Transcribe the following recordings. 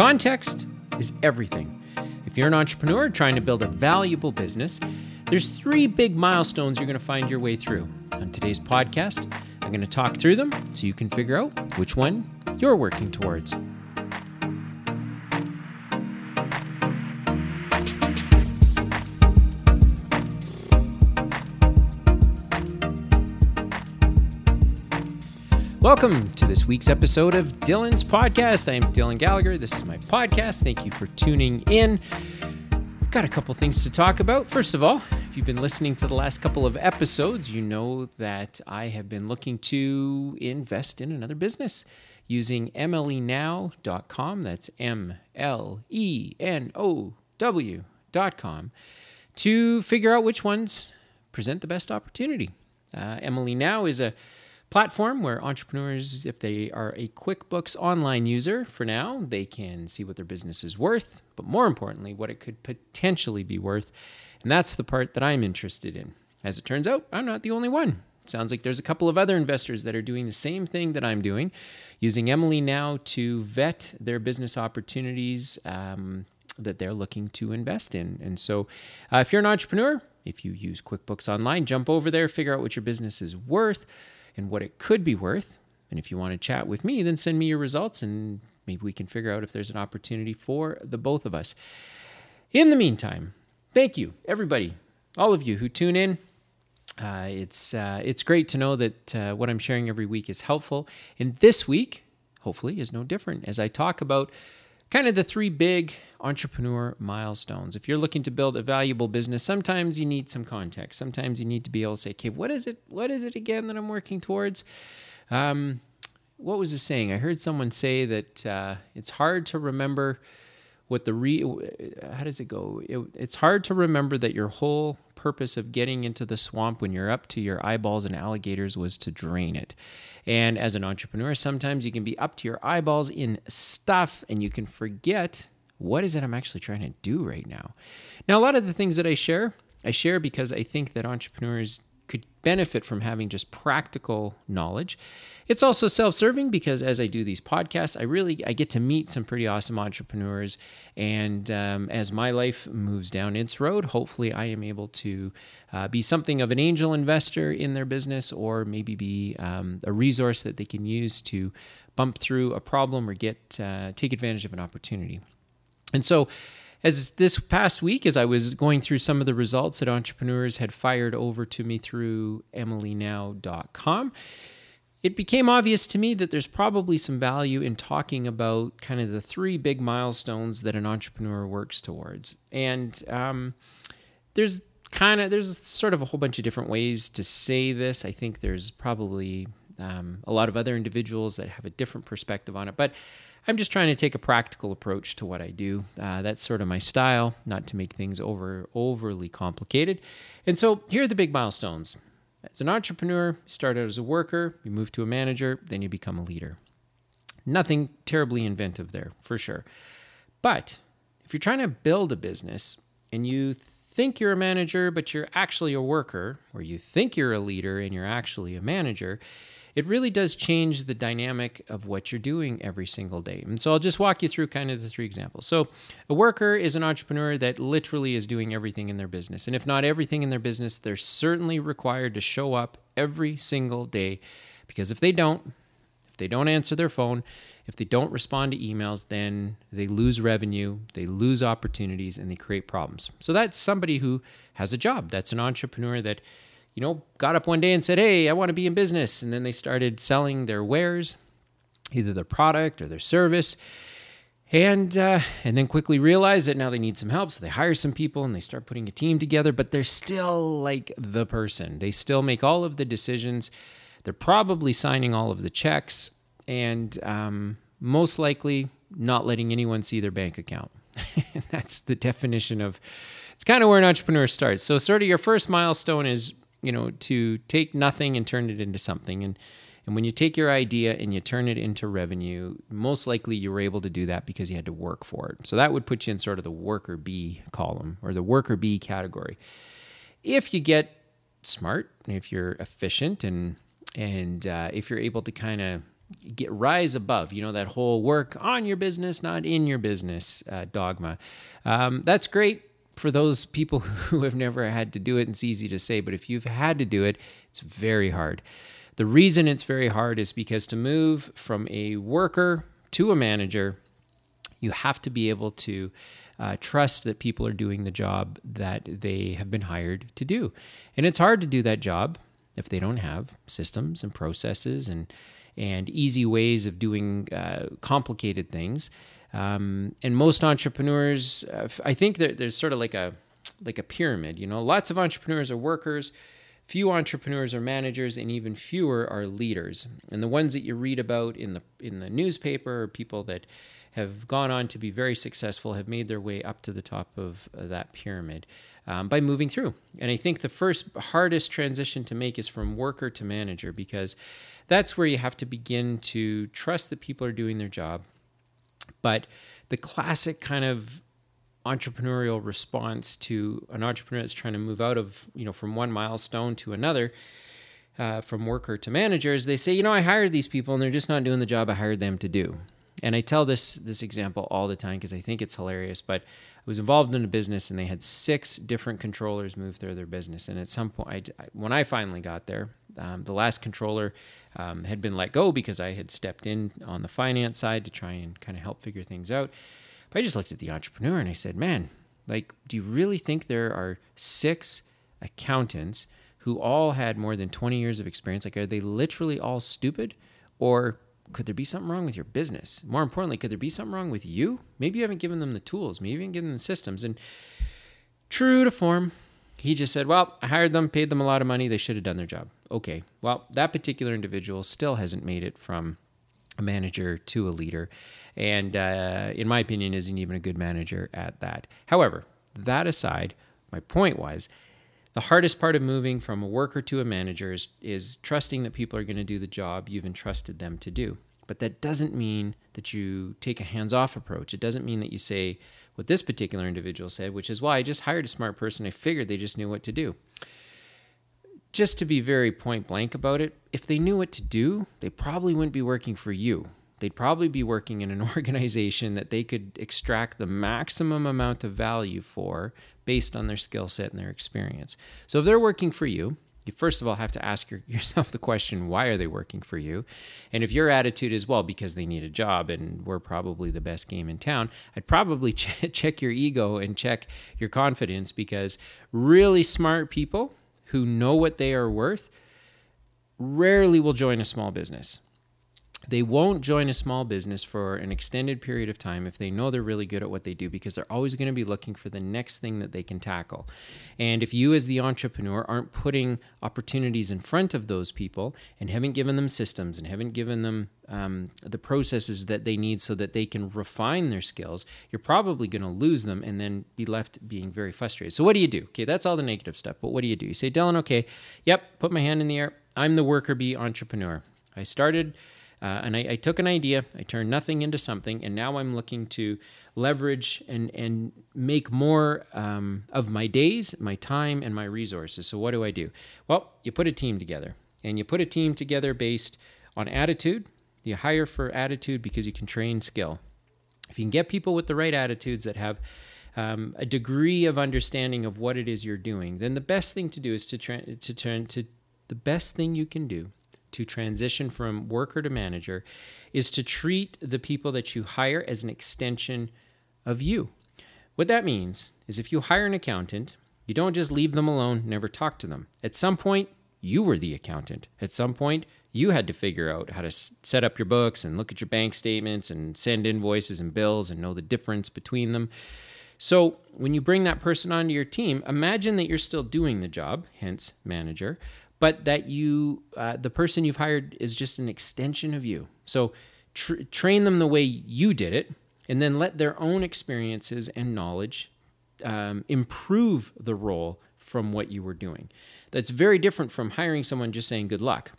Context is everything. If you're an entrepreneur trying to build a valuable business, there's three big milestones you're going to find your way through. On today's podcast, I'm going to talk through them so you can figure out which one you're working towards. Welcome to this week's episode of Dylan's Podcast. I am Dylan Gallagher. This is my podcast. Thank you for tuning in. Got a couple things to talk about. First of all, if you've been listening to the last couple of episodes, you know that I have been looking to invest in another business using mlenow.com. That's M L E N O W.com to figure out which ones present the best opportunity. Uh, MLE Now is a platform where entrepreneurs, if they are a QuickBooks online user for now, they can see what their business is worth, but more importantly, what it could potentially be worth. And that's the part that I'm interested in. As it turns out, I'm not the only one. Sounds like there's a couple of other investors that are doing the same thing that I'm doing, using MLE Now to vet their business opportunities um, that they're looking to invest in. And so, uh, if you're an entrepreneur, if you use QuickBooks Online, jump over there, figure out what your business is worth and what it could be worth. And if you want to chat with me, then send me your results and maybe we can figure out if there's an opportunity for the both of us. In the meantime, thank you, everybody, all of you who tune in. Uh, it's uh, it's great to know that uh, what I'm sharing every week is helpful. And this week, hopefully, is no different as I talk about kind of the three big entrepreneur milestones. If you're looking to build a valuable business, sometimes you need some context. Sometimes you need to be able to say, okay, what is it? What is it again that I'm working towards? Um, what was the saying? I heard someone say that uh, it's hard to remember what the re. How does it go? It, it's hard to remember that your whole purpose of getting into the swamp when you're up to your eyeballs in alligators was to drain it. And as an entrepreneur, sometimes you can be up to your eyeballs in stuff and you can forget what is it I'm actually trying to do right now? Now, a lot of the things that I share, I share because I think that entrepreneurs could benefit from having just practical knowledge. It's also self-serving because as I do these podcasts, I really I get to meet some pretty awesome entrepreneurs, and um, as my life moves down its road, hopefully I am able to uh, be something of an angel investor in their business, or maybe be um, a resource that they can use to bump through a problem or get uh, take advantage of an opportunity. And so, as this past week, as I was going through some of the results that entrepreneurs had fired over to me through mlenow.com, it became obvious to me that there's probably some value in talking about kind of the three big milestones that an entrepreneur works towards. And um, there's kind of there's sort of a whole bunch of different ways to say this. I think there's probably um, a lot of other individuals that have a different perspective on it, but I'm just trying to take a practical approach to what I do. Uh, that's sort of my style, not to make things over overly complicated. And so here are the big milestones. As an entrepreneur, you start out as a worker, you move to a manager, then you become a leader. Nothing terribly inventive there, for sure. But if you're trying to build a business and you think you're a manager, but you're actually a worker, or you think you're a leader and you're actually a manager, it really does change the dynamic of what you're doing every single day. And so I'll just walk you through kind of the three examples. So, a worker is an entrepreneur that literally is doing everything in their business. And if not everything in their business, they're certainly required to show up every single day because if they don't, if they don't answer their phone, if they don't respond to emails, then they lose revenue, they lose opportunities, and they create problems. So that's somebody who has a job. That's an entrepreneur that you know, got up one day and said, Hey, I want to be in business. And then they started selling their wares, either their product or their service. And, uh, and then quickly realized that now they need some help. So they hire some people and they start putting a team together, but they're still like the person. They still make all of the decisions. They're probably signing all of the checks and um, most likely not letting anyone see their bank account. That's the definition of it's kind of where an entrepreneur starts. So, sort of your first milestone is you know, to take nothing and turn it into something. And and when you take your idea and you turn it into revenue, most likely you were able to do that because you had to work for it. So that would put you in sort of the worker bee column or the worker bee category. If you get smart, if you're efficient, and and uh, if you're able to kind of get rise above. You know that whole work on your business, not in your business uh, dogma. Um, that's great for those people who have never had to do it. It's easy to say, but if you've had to do it, it's very hard. The reason it's very hard is because to move from a worker to a manager, you have to be able to uh, trust that people are doing the job that they have been hired to do. And it's hard to do that job if they don't have systems and processes and and easy ways of doing uh, complicated things. Um, and most entrepreneurs, uh, I think there's sort of like a like a pyramid. You know, lots of entrepreneurs are workers. Few entrepreneurs are managers, and even fewer are leaders. And the ones that you read about in the in the newspaper are people that have gone on to be very successful, have made their way up to the top of uh, that pyramid um, by moving through. And I think the first hardest transition to make is from worker to manager because that's where you have to begin to trust that people are doing their job. But the classic kind of entrepreneurial response to an entrepreneur that's trying to move out of, you know, from one milestone to another, uh, from worker to manager, is they say, you know, I hired these people and they're just not doing the job I hired them to do. And I tell this this example all the time because I think it's hilarious. But was involved in a business and they had six different controllers move through their business. And at some point, I, when I finally got there, um, the last controller um, had been let go because I had stepped in on the finance side to try and kind of help figure things out. But I just looked at the entrepreneur and I said, "Man, like, do you really think there are six accountants who all had more than 20 years of experience? Like, are they literally all stupid, or could there be something wrong with your business? More importantly, could there be something wrong with you? Maybe you haven't given them the tools, maybe you haven't given them the systems. And true to form, he just said, Well, I hired them, paid them a lot of money, they should have done their job. Okay, well, that particular individual still hasn't made it from a manager to a leader. And uh, in my opinion, isn't even a good manager at that. However, that aside, my point was the hardest part of moving from a worker to a manager is, is trusting that people are going to do the job you've entrusted them to do. But that doesn't mean that you take a hands off approach. It doesn't mean that you say what this particular individual said, which is, why I just hired a smart person. I figured they just knew what to do. Just to be very point blank about it, if they knew what to do, they probably wouldn't be working for you they'd probably be working in an organization that they could extract the maximum amount of value for based on their skill set and their experience. So if they're working for you, you first of all have to ask yourself the question why are they working for you and if your attitude is well because they need a job and we're probably the best game in town i'd probably ch- check your ego and check your confidence because really smart people who know what they are worth rarely will join a small business they won't join a small business for an extended period of time if they know they're really good at what they do because they're always going to be looking for the next thing that they can tackle. And if you, as the entrepreneur, aren't putting opportunities in front of those people and haven't given them systems and haven't given them um, the processes that they need so that they can refine their skills, you're probably going to lose them and then be left being very frustrated. So, what do you do? Okay, that's all the negative stuff. But what do you do? You say, Dylan, okay, yep, put my hand in the air. I'm the worker bee entrepreneur. I started uh, and I, I, took an idea, I turned nothing into something, and now I'm looking to leverage and, and make more um, of my days, my time, and my resources. So, what do I do? Well, you put a team together, and you put a team together based on attitude. You hire for attitude because you can train skill. If you can get people with the right attitudes that have um, a degree of understanding of what it is you're doing, then the best thing to do is to, tra- to turn to the best thing you can do to transition from worker to manager is to treat the people that you hire as an extension of you. What that means is if you hire an accountant, you don't just leave them alone, never talk to them. At some point, you were the accountant. At some point, you had to figure out how to set up your books and look at your bank statements and send invoices and bills and know the difference between them. So, when you bring that person onto your team, imagine that you're still doing the job, hence manager, but that you, uh, the person you've hired is just an extension of you. So tr- train them the way you did it, and then let their own experiences and knowledge um, improve the role from what you were doing. That's very different from hiring someone just saying good luck.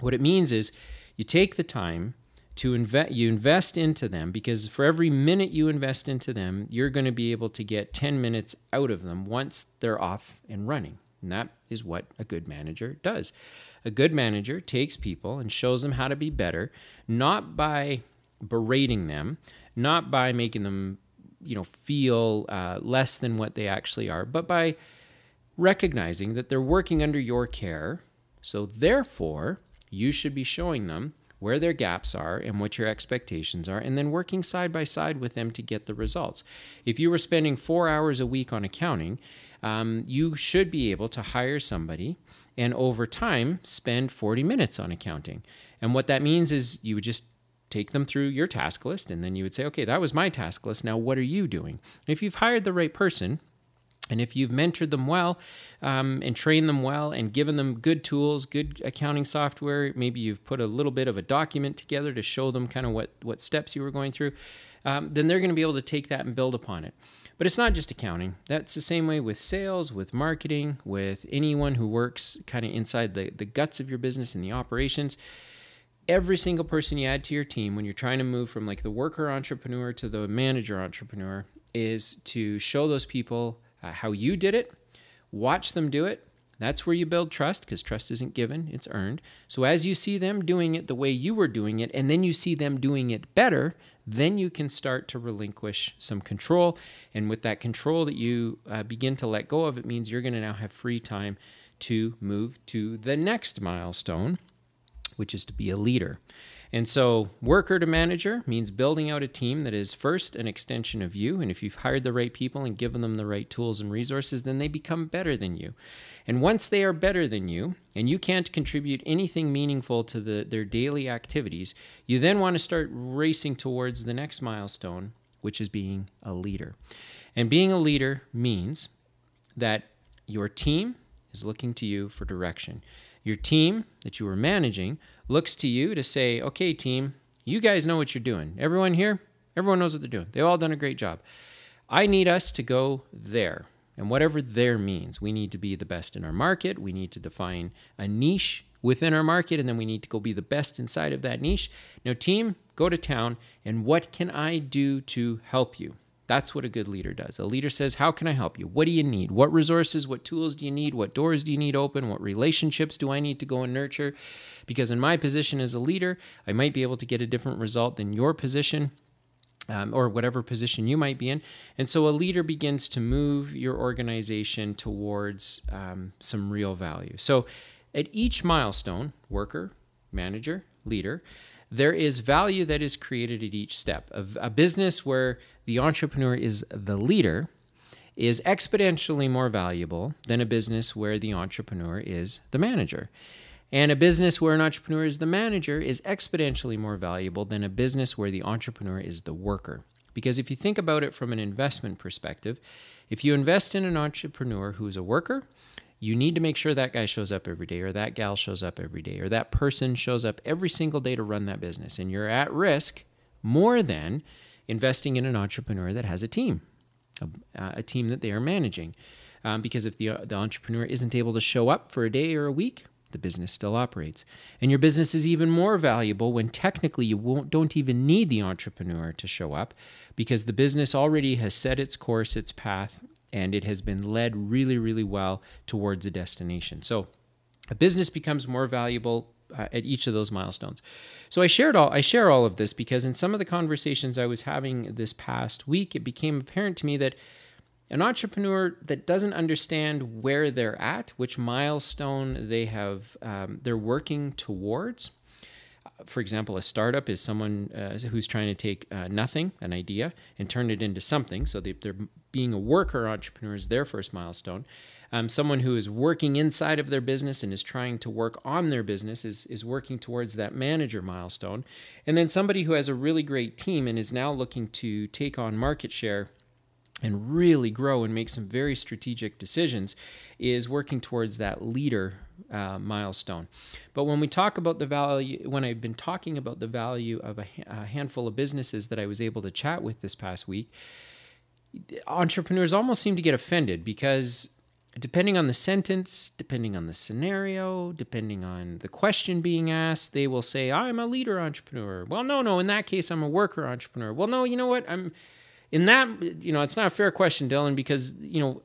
What it means is you take the time to invest you invest into them because for every minute you invest into them, you're going to be able to get 10 minutes out of them once they're off and running And that is what a good manager does. A good manager takes people and shows them how to be better, not by berating them, not by making them, you know, feel uh, less than what they actually are, but by recognizing that they're working under your care. So therefore, you should be showing them where their gaps are and what your expectations are, and then working side by side with them to get the results. If you were spending four hours a week on accounting, um, you should be able to hire somebody and over time spend 40 minutes on accounting. And what that means is you would just take them through your task list and then you would say, okay, that was my task list. Now, what are you doing? If you've hired the right person, and if you've mentored them well um, and trained them well and given them good tools, good accounting software, maybe you've put a little bit of a document together to show them kind of what, what steps you were going through, um, then they're going to be able to take that and build upon it. But it's not just accounting. That's the same way with sales, with marketing, with anyone who works kind of inside the, the guts of your business and the operations. Every single person you add to your team when you're trying to move from like the worker entrepreneur to the manager entrepreneur is to show those people uh, how you did it, watch them do it. That's where you build trust because trust isn't given, it's earned. So as you see them doing it the way you were doing it, and then you see them doing it better, then you can start to relinquish some control. And with that control that you uh, begin to let go of, it means you're going to now have free time to move to the next milestone, which is to be a leader. And so, worker to manager means building out a team that is first an extension of you. And if you've hired the right people and given them the right tools and resources, then they become better than you. And once they are better than you, and you can't contribute anything meaningful to the, their daily activities, you then want to start racing towards the next milestone, which is being a leader. And being a leader means that your team is looking to you for direction. Your team that you are managing looks to you to say, okay, team, you guys know what you're doing. Everyone here, everyone knows what they're doing. They've all done a great job. I need us to go there. And whatever there means, we need to be the best in our market. We need to define a niche within our market, and then we need to go be the best inside of that niche. Now, team, go to town, and what can I do to help you? That's what a good leader does. A leader says, How can I help you? What do you need? What resources, what tools do you need? What doors do you need open? What relationships do I need to go and nurture? Because in my position as a leader, I might be able to get a different result than your position. Um, or whatever position you might be in. And so a leader begins to move your organization towards um, some real value. So at each milestone, worker, manager, leader, there is value that is created at each step. A, a business where the entrepreneur is the leader is exponentially more valuable than a business where the entrepreneur is the manager. And a business where an entrepreneur is the manager is exponentially more valuable than a business where the entrepreneur is the worker. Because if you think about it from an investment perspective, if you invest in an entrepreneur who's a worker, you need to make sure that guy shows up every day or that gal shows up every day or that person shows up every single day to run that business. And you're at risk more than investing in an entrepreneur that has a team, a, a team that they are managing. Um, because if the, the entrepreneur isn't able to show up for a day or a week, the business still operates. And your business is even more valuable when technically you won't, don't even need the entrepreneur to show up because the business already has set its course, its path, and it has been led really, really well towards a destination. So a business becomes more valuable uh, at each of those milestones. So I shared all I share all of this because in some of the conversations I was having this past week, it became apparent to me that an entrepreneur that doesn't understand where they're at, which milestone they have, um, they're working towards. For example, a startup is someone uh, who's trying to take uh, nothing, an idea, and turn it into something. So they, they're being a worker entrepreneur is their first milestone. Um, someone who is working inside of their business and is trying to work on their business is, is working towards that manager milestone. And then somebody who has a really great team and is now looking to take on market share and really grow and make some very strategic decisions is working towards that leader uh, milestone. But when we talk about the value, when I've been talking about the value of a, a handful of businesses that I was able to chat with this past week, entrepreneurs almost seem to get offended because depending on the sentence, depending on the scenario, depending on the question being asked, they will say, I'm a leader entrepreneur. Well, no, no, in that case, I'm a worker entrepreneur. Well, no, you know what? I'm in that, you know, it's not a fair question, Dylan, because, you know,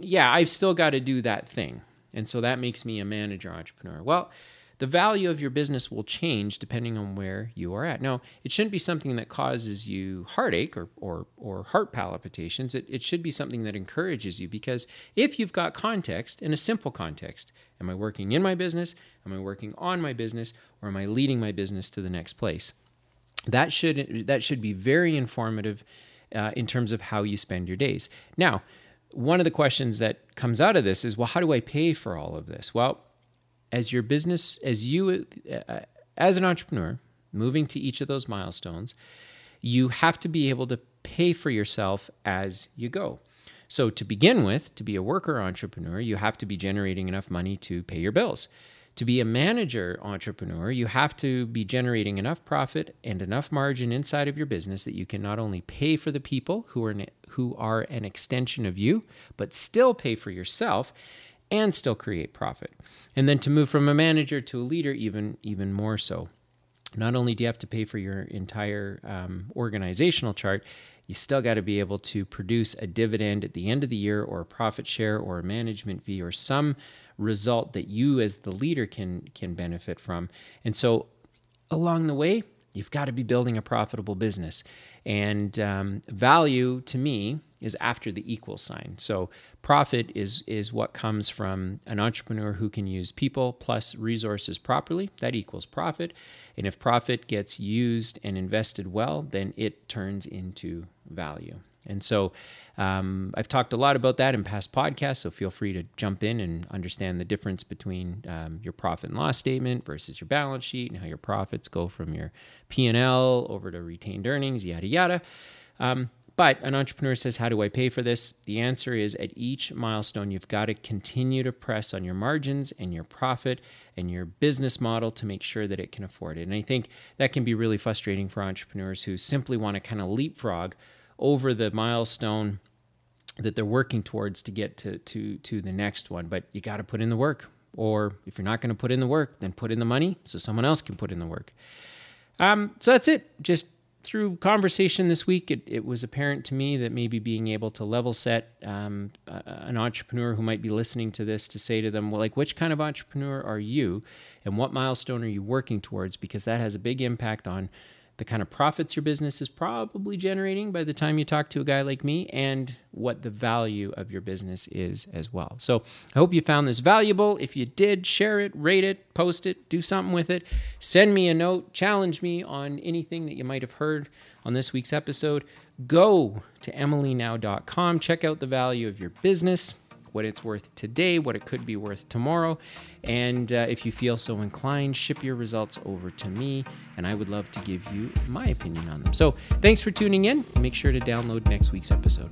yeah, I've still got to do that thing. And so that makes me a manager entrepreneur. Well, the value of your business will change depending on where you are at. Now, it shouldn't be something that causes you heartache or, or, or heart palpitations. It, it should be something that encourages you because if you've got context, in a simple context, am I working in my business? Am I working on my business? Or am I leading my business to the next place? That should, that should be very informative uh, in terms of how you spend your days. Now, one of the questions that comes out of this is well, how do I pay for all of this? Well, as your business, as you, uh, as an entrepreneur, moving to each of those milestones, you have to be able to pay for yourself as you go. So, to begin with, to be a worker entrepreneur, you have to be generating enough money to pay your bills. To be a manager entrepreneur, you have to be generating enough profit and enough margin inside of your business that you can not only pay for the people who are an, who are an extension of you, but still pay for yourself and still create profit. And then to move from a manager to a leader, even even more so. Not only do you have to pay for your entire um, organizational chart, you still got to be able to produce a dividend at the end of the year, or a profit share, or a management fee, or some result that you as the leader can can benefit from. And so, along the way, you've got to be building a profitable business. And um, value to me is after the equal sign. So profit is is what comes from an entrepreneur who can use people plus resources properly. That equals profit. And if profit gets used and invested well, then it turns into value. And so um, I've talked a lot about that in past podcasts, so feel free to jump in and understand the difference between um, your profit and loss statement versus your balance sheet and how your profits go from your P&L over to retained earnings, yada, yada. Um, but an entrepreneur says, How do I pay for this? The answer is at each milestone, you've got to continue to press on your margins and your profit and your business model to make sure that it can afford it. And I think that can be really frustrating for entrepreneurs who simply want to kind of leapfrog over the milestone that they're working towards to get to to to the next one. But you got to put in the work or if you're not going to put in the work then put in the money so someone else can put in the work. Um, so that's it. Just through conversation this week it, it was apparent to me that maybe being able to level set um, an entrepreneur who might be listening to this to say to them well like which kind of entrepreneur are you and what milestone are you working towards? Because that has a big impact on the kind of profits your business is probably generating by the time you talk to a guy like me, and what the value of your business is as well. So I hope you found this valuable. If you did, share it, rate it, post it, do something with it. Send me a note, challenge me on anything that you might have heard on this week's episode. Go to mlenow.com, check out the value of your business what it's worth today, what it could be worth tomorrow. And uh, if you feel so inclined, ship your results over to me, and I would love to give you my opinion on them. So thanks for tuning in. Make sure to download next week's episode.